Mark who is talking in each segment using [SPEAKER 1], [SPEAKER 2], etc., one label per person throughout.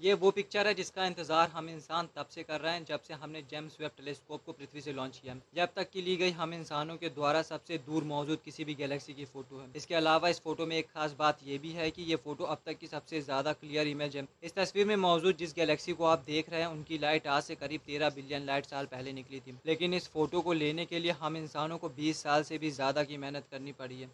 [SPEAKER 1] ये वो पिक्चर है जिसका इंतज़ार हम इंसान तब से कर रहे हैं जब से हमने जेम्स वेब टेलीस्कोप को पृथ्वी से लॉन्च किया। जब तक की ली गई हम इंसानों के द्वारा सबसे दूर मौजूद किसी भी गैलेक्सी की फ़ोटो है। इसके अलावा इस फ़ोटो में एक खास बात यह भी है कि ये फ़ोटो अब तक की सबसे ज़्यादा क्लियर इमेज है। इस तस्वीर में मौजूद जिस गैलेक्सी को आप देख रहे हैं, उनकी लाइट आज से करीब तेरह बिलियन लाइट साल पहले निकली थी। लेकिन इस फ़ोटो को लेने के लिए हम इंसानों को बीस साल से भी ज़्यादा की मेहनत करनी पड़ी है।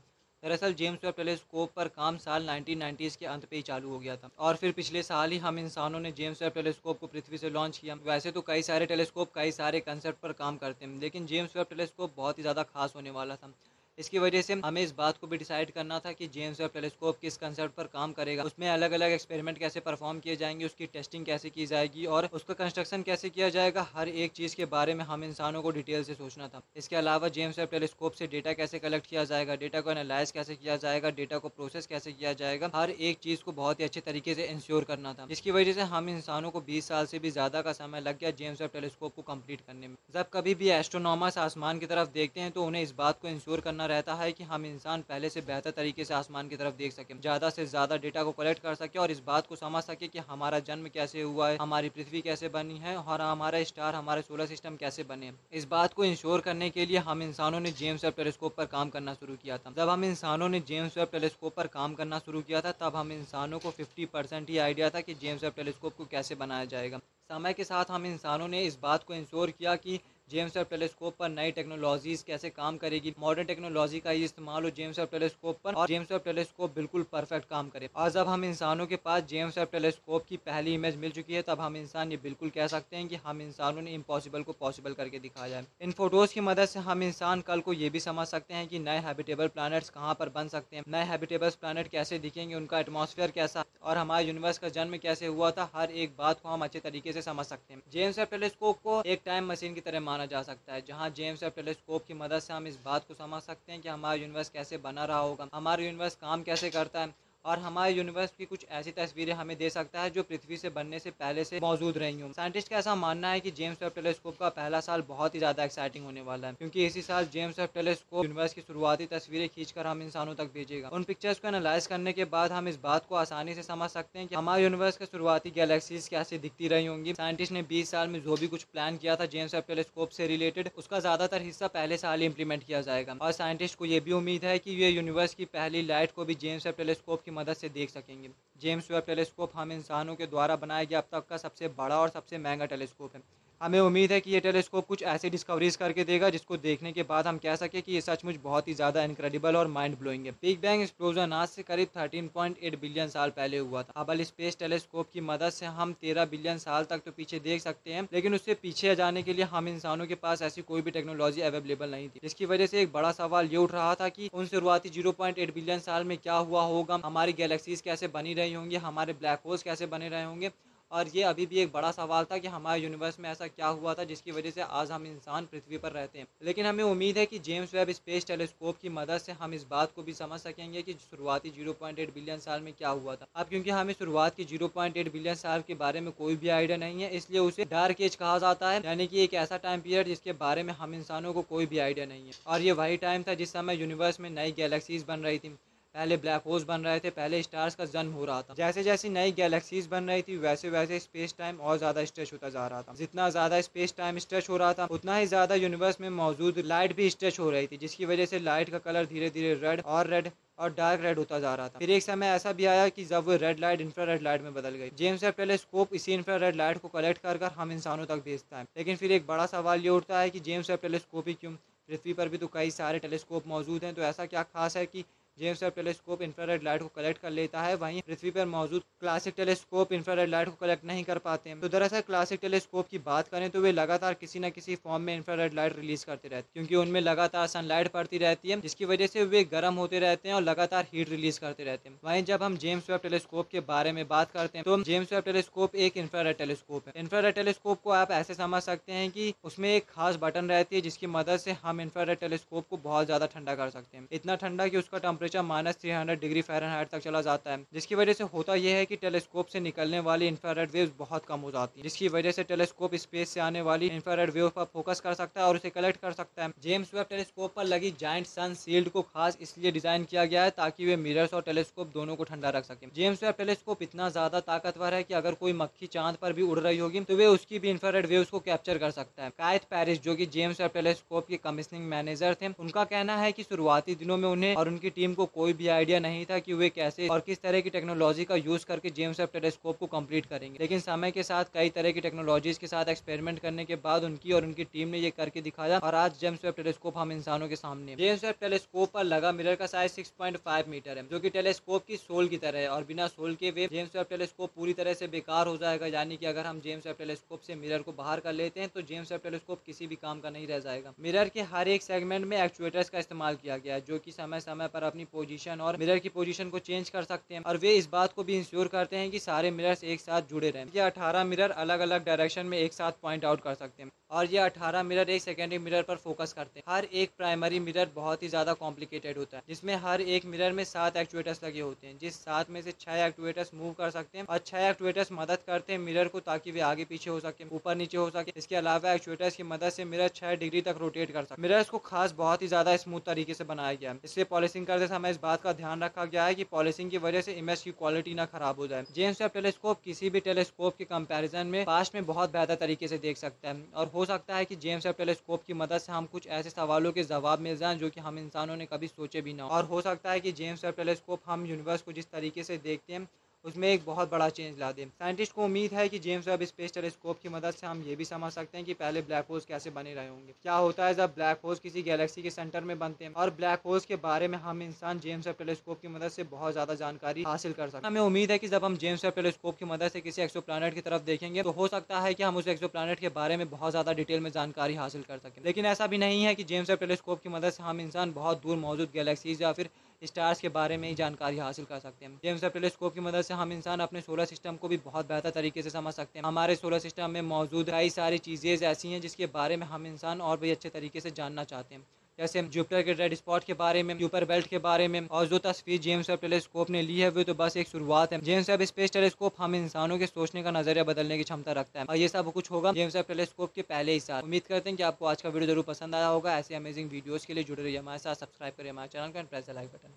[SPEAKER 1] दरअसल जेम्स वेब टेलीस्कोप पर काम साल 1990s के अंत पे ही चालू हो गया था। और फिर पिछले साल ही हम इंसानों ने जेम्स वेब टेलीस्कोप को पृथ्वी से लॉन्च किया। वैसे तो कई सारे टेलीस्कोप, कई सारे कंसेप्ट पर काम करते हैं, लेकिन जेम्स वेब टेलीस्कोप बहुत ही ज़्यादा खास होने वाला था। इसकी वजह से हमें इस बात को भी डिसाइड करना था कि जेम्स वेब टेलीस्कोप किस कंसेप्ट पर काम करेगा। उसमें अलग अलग एक्सपेरिमेंट कैसे परफॉर्म किए जाएँगे, उसकी टेस्टिंग कैसे की जाएगी और उसका कंस्ट्रक्शन कैसे किया जाएगा, हर एक चीज़ के बारे में हम इंसानों को डिटेल से सोचना था। इसके अलावा जेम्स वेब टेलीस्कोप से डेटा कैसे कलेक्ट किया जाएगा डेटा को एनालाइज कैसे किया जाएगा डेटा को प्रोसेस कैसे किया जाएगा, हर एक चीज़ को बहुत ही अच्छे तरीके से इंश्योर करना था। जिसकी वजह से हम इंसानों को बीस साल से भी ज़्यादा का समय लग गया जेम्स वेब टेलीस्कोप को कंप्लीट करने में। जब कभी भी एस्ट्रोनॉमर्स आसमान की तरफ़ देखते हैं तो उन्हें इस बात को इंश्योर करना रहता है कि हम इंसान पहले से बेहतर तरीके से आसमान की तरफ़ देख सके, ज़्यादा से ज़्यादा डेटा को कलेक्ट कर सके और इस बात को समझ सके कि हमारा जन्म कैसे हुआ है, हमारी पृथ्वी कैसे बनी है और हमारा स्टार हमारे सोलर सिस्टम कैसे बने। इस बात को इंश्योर करने के लिए हम इंसानों ने जेम्स वेब टेलीस्कोप पर काम करना शुरू किया था। जब हम इंसानों ने जेम्स वेब टेलीस्कोप पर काम करना शुरू किया था, तब हम इंसानों को फिफ्टी परसेंट ही आइडिया था कि जेम्स वेब टेलीस्कोप को कैसे बनाया जाएगा। समय के साथ हम इंसानों ने इस बात को इंश्योर किया कि जेम्स वेब टेलीस्कोप पर नई टेक्नोलॉजीज़ कैसे काम करेगी? मॉडर्न टेक्नोलॉजी का इस्तेमाल हो जेम्स वेब टेलीस्कोप पर और जेम्स वेब टेलीस्कोप बिल्कुल परफेक्ट काम करे। और जब हम इंसानों के पास जेम्स वेब टेलीस्कोप की पहली इमेज मिल चुकी है, तब हम इंसान ये बिल्कुल कह सकते हैं कि हम इंसानों ने इम्पॉसिबल को पॉसिबल करके दिखाया है। इन फ़ोटोज़ की मदद से हम इंसान कल को ये भी समझ सकते हैं कि नए हैबिटेबल प्लानट्स कहाँ पर बन सकते हैं। नए हैबिटेबल प्लानट कैसे दिखेंगे, उनका एटमोसफियर कैसा और हमारे यूनिवर्स का जन्म कैसे हुआ था, हर एक बात को हम अच्छे तरीके से समझ सकते हैं। जेम्स वेब टेलीस्कोप को एक टाइम मशीन की तरह माना जा सकता है। जहाँ जेम्स वेब टेलीस्कोप की मदद से हम इस बात को समझ सकते हैं कि हमारा यूनिवर्स कैसे बना रहा होगा। हमारा यूनिवर्स काम कैसे करता है? और हमारे यूनिवर्स की कुछ ऐसी तस्वीरें हमें दे सकता है जो पृथ्वी से बनने से पहले से मौजूद रही हूँ। साइंटिस्ट का ऐसा मानना है कि जेम्स वेब टेलीस्कोप का पहला साल बहुत ही ज़्यादा एक्साइटिंग होने वाला है, क्योंकि इसी साल जेम्स वेब टेलीस्कोप यूनिवर्स की शुरुआती तस्वीरें खींचकर हम इंसानों तक भेजेगा। उन पिक्चर्स को एनालाइज करने के बाद हम इस बात को आसानी से समझ सकते हैं कि हमारे यूनिवर्स के शुरुआती गैलेक्सीज कैसे दिखती रही होंगी। साइंटिस्ट ने बीस साल में जो भी कुछ प्लान किया था जेम्स वेब टेलीस्कोप से रिलेटेड उसका ज़्यादातर हिस्सा पहले साल ही इंप्लीमेंट किया जाएगा। और साइंटिस्ट को ये भी उम्मीद है कि ये यूनिवर्स की पहली लाइट को भी जेम्स वेब टेलीस्कोप की मदद से देख सकेंगे। जेम्स वेब टेलीस्कोप हम इंसानों के द्वारा बनाया गया अब तक का सबसे बड़ा और सबसे महँगा टेलीस्कोप है। हमें उम्मीद है कि ये टेलीस्कोप कुछ ऐसी डिस्कवरीज करके देगा जिसको देखने के बाद हम कह सकें कि ये सचमुच बहुत ही ज़्यादा इनक्रेडिबल और माइंड ब्लोइंग है। बिग बैंग एक्सप्लोजन आज से करीब 13.8 बिलियन साल पहले हुआ था। हबल स्पेस टेलीस्कोप की मदद से हम 13 बिलियन साल तक तो पीछे देख सकते हैं, लेकिन उससे पीछे जाने के लिए हम इंसानों के पास ऐसी कोई भी टेक्नोलॉजी अवेलेबल नहीं थी। जिसकी वजह से एक बड़ा सवाल ये उठ रहा था कि उन शुरुआती ज़ीरो बिलियन साल में क्या हुआ होगा? हमारी गैलेक्सीज कैसे बनी रही होंगी? हमारे ब्लैक होल्स कैसे बने रहे होंगे? और ये अभी भी एक बड़ा सवाल था कि हमारे यूनिवर्स में ऐसा क्या हुआ था जिसकी वजह से आज हम इंसान पृथ्वी पर रहते हैं। लेकिन हमें उम्मीद है कि जेम्स वेब स्पेस टेलीस्कोप की मदद से हम इस बात को भी समझ सकेंगे कि शुरुआती 0.8 बिलियन साल में क्या हुआ था। अब क्योंकि हमें शुरुआत की 0.8 बिलियन साल के बारे में कोई भी आइडिया नहीं है, इसलिए उसे डार्क एज कहा जाता है, यानी कि एक ऐसा टाइम पीरियड जिसके बारे में हम इंसानों को कोई भी आइडिया नहीं है। और ये वही टाइम था जिस समय यूनिवर्स में नई गैलेक्सीज बन रही थी। पहले ब्लैक होल्स बन रहे थे, पहले स्टार्स का जन्म हो रहा था। जैसे जैसे नई गैलेक्सीज बन रही थी, वैसे वैसे स्पेस टाइम और ज़्यादा स्ट्रेच होता जा रहा था। जितना ज़्यादा स्पेस टाइम स्ट्रेच हो रहा था, उतना ही ज़्यादा यूनिवर्स में मौजूद लाइट भी स्ट्रेच हो रही थी, जिसकी वजह से लाइट का कलर धीरे धीरे रेड और रेड और डार्क रेड होता जा रहा था। फिर एक समय ऐसा भी आया कि जब वो red light infra red light में बदल गई। जेम्स वेब टेलीस्कोप इसी इंफ्रा रेड लाइट को कलेक्ट कर कर हम इंसानों तक भेजता है। लेकिन फिर एक बड़ा सवाल ये उठता है कि जेम्स वेब टेलीस्कोप ही क्यों? पृथ्वी पर भी तो कई सारे टेलीस्कोप मौजूद हैं तो ऐसा क्या खास है कि James Webb telescope infrared light को कलेक्ट कर लेता है। वहीं पृथ्वी पर मौजूद क्लासिक टेलीस्कोप इंफ्रारेड लाइट को कलेक्ट नहीं कर पाते हैं। तो दरअसल क्लासिक टेलीस्कोप की बात करें तो वे लगातार किसी न किसी फॉर्म में इंफ्रारेड लाइट रिलीज़ करते रहते हैं, क्योंकि उनमें लगातार सनलाइट पड़ती रहती है, जिसकी वजह से वे गर्म होते रहते हैं और लगातार हीट रिलीज़ करते रहते हैं। वहीं जब हम जेम्स वेब टेलीस्कोप के बारे में बात करते हैं तो जेम्स वेब टेलीस्कोप एक इंफ्रारेड टेलीस्कोप है। इंफ्रारेड टेलीस्कोप को आप ऐसे समझ सकते हैं कि उसमें एक खास बटन रहती है, जिसकी मदद से हम इंफ्रारेड टेलीस्कोप को बहुत ज़्यादा ठंडा कर सकते हैं। इतना ठंडा कि उसका temperature temperature minus three hundred degree Fahrenheit तक चला जाता है, जिसकी वजह से होता यह है कि टेलीस्कोप से निकलने वाली इंफ्रारेड वेव बहुत कम हो जाती है, जिसकी वजह से टेलीस्कोप स्पेस से आने वाली इंफ्रारेड वेव पर फोकस कर सकता है और उसे कलेक्ट कर सकता है। जेम्स वेब टेलीस्कोप पर लगी जॉइंट सन सील्ड को खास इसलिए डिज़ाइन किया गया है ताकि वे मिरर्स और टेलीस्कोप दोनों को ठंडा रख सके। जेम्स वेब टेलीस्कोप इतना ज़्यादा ताकतवर है कि अगर कोई मक्खी चाँद पर भी उड़ रही होगी तो वे उसकी भी इंफ्रारेड वेव्स को कैप्चर कर सकता है। कायत पैरिस जो की जेम्स वेब टेलीस्कोप के कमिश्निंग मैनेजर थे, उनका कहना है की शुरुआती दिनों में उन्हें और उनकी टीम को कोई भी आइडिया नहीं था कि वे कैसे और किस तरह की टेक्नोलॉजी का यूज़ करके जेम्स वेब टेलीस्कोप को कंप्लीट करेंगे। लेकिन समय के साथ कई तरह की टेक्नोलॉजीज़ के साथ एक्सपेरिमेंट करने के बाद उनकी और उनकी टीम ने ये करके दिखाया और आज जेम्स वेब टेलीस्कोप हम इंसानों के सामने जेम्स वेब टेलीस्कोप पर लगा मिरर का साइज़ 6.5 मीटर है, जो कि टेलीस्कोप की सोल की तरह है और बिना सोल के वे जेम्स वेब टेलीस्कोप पूरी तरह से बेकार हो जाएगा, यानी कि अगर हम जेम्स वेब टेलीस्कोप से मिरर को बाहर कर लेते हैं तो जेम्स वेब टेलीस्कोप किसी भी काम का नहीं रह जाएगा। मिरर के हर एक सेगमेंट में एक्चुएटर्स का इस्तेमाल किया गया जो कि समय समय पर अपनी पोजीशन और मिरर की पोजीशन को चेंज कर सकते हैं और वे इस बात को भी इंश्योर करते हैं कि सारे मिरर्स एक साथ जुड़े रहें। ये अठारह मिरर अलग अलग डायरेक्शन में एक साथ पॉइंट आउट कर सकते हैं। और ये अठारह मिरर एक सेकेंडरी मिरर पर फोकस करते हैं। हर एक प्राइमरी मिरर बहुत ही ज़्यादा कॉम्प्लिकेटेड होता है। जिसमें हर एक मिरर में सात एक्चुएटर्स लगे होते हैं। जिस सात में से छह एक्चुएटर्स मूव कर सकते हैं और छह एक्चुएटर्स मदद करते हैं मिरर को ताकि वे आगे पीछे हो सके, ऊपर नीचे हो सके। इसके अलावा एक्चुएटर्स की मदद से मिरर छह डिग्री तक रोटेट कर सकते मिरर्स को खास बहुत ही ज़्यादा स्मूथ तरीके से बनाया गया है। इसलिए पॉलिसिंग करते समय इस बात का ध्यान रखा गया है कि पॉलिसिंग की वजह से इमेज की क्वालिटी ना खराब हो जाए। जेम्स टेलीस्कोप किसी भी टेलीस्कोप के कंपैरिजन में पास्ट में बहुत बेहतर तरीके से देख सकता है और हो सकता है कि जेम्स वेब टेलीस्कोप की मदद से हम कुछ ऐसे सवालों के जवाब मिल जाएँ जो कि हम इंसानों ने कभी सोचे भी ना और हो सकता है कि जेम्स वेब टेलीस्कोप हम यूनिवर्स को जिस तरीके से देखते हैं उसमें एक बहुत बड़ा चेंज ला दें। साइंटिस्ट को उम्मीद है कि जेम्स वेब स्पेस टेलीस्कोप की मदद से हम ये भी समझ सकते हैं कि पहले ब्लैक होल्स कैसे बने रहे होंगे। क्या होता है जब ब्लैक होल्स किसी गैलेक्सी के सेंटर में बनते हैं? और ब्लैक होल्स के बारे में हम इंसान जेम्स वेब टेलीस्कोप की मदद से बहुत ज़्यादा जानकारी हासिल कर सकते हैं। हमें उम्मीद है कि जब हम जेम्स वेब टेलीस्कोप की मदद से किसी एक्सो की तरफ़ देखेंगे तो हो सकता है कि हम उस एक्सो के बारे में बहुत ज़्यादा डिटेल में जानकारी हासिल कर सकें। लेकिन ऐसा भी नहीं है कि जेम्स वेब टेलीस्कोप की मदद से हम इंसान बहुत दूर मौजूद गैलेक्सीज या फिर स्टार्स के बारे में ही जानकारी हासिल कर सकते हैं। जेम्स वेब टेलीस्कोप की मदद से हम इंसान अपने सोलर सिस्टम को भी बहुत बेहतर तरीके से समझ सकते हैं। हमारे सोलर सिस्टम में मौजूद कई सारी चीज़ें ऐसी हैं जिसके बारे में हम इंसान और भी अच्छे तरीके से जानना चाहते हैं। जैसे हम जुपिटर के रेड स्पॉट के बारे में यूपर बेल्ट के बारे में, और जो तस्वीर जेम्स वेब टेलीस्कोप ने ली है, वो तो बस एक शुरुआत है। जेम्स वेब स्पेस टेलीस्कोप हम इंसानों के सोचने का नज़रिया बदलने की क्षमता रखता है। और ये सब कुछ होगा जेम्स वेब टेलीस्कोप के पहले ही साथ उम्मीद करते हैं कि आपको आज का वीडियो ज़रूर पसंद आया होगा। ऐसे अमेजिंग वीडियोज़ के लिए जुड़े रहिए हमारे साथ। सब्सक्राइब करिए हमारे चैनल का एंड प्रेस लाइक बटन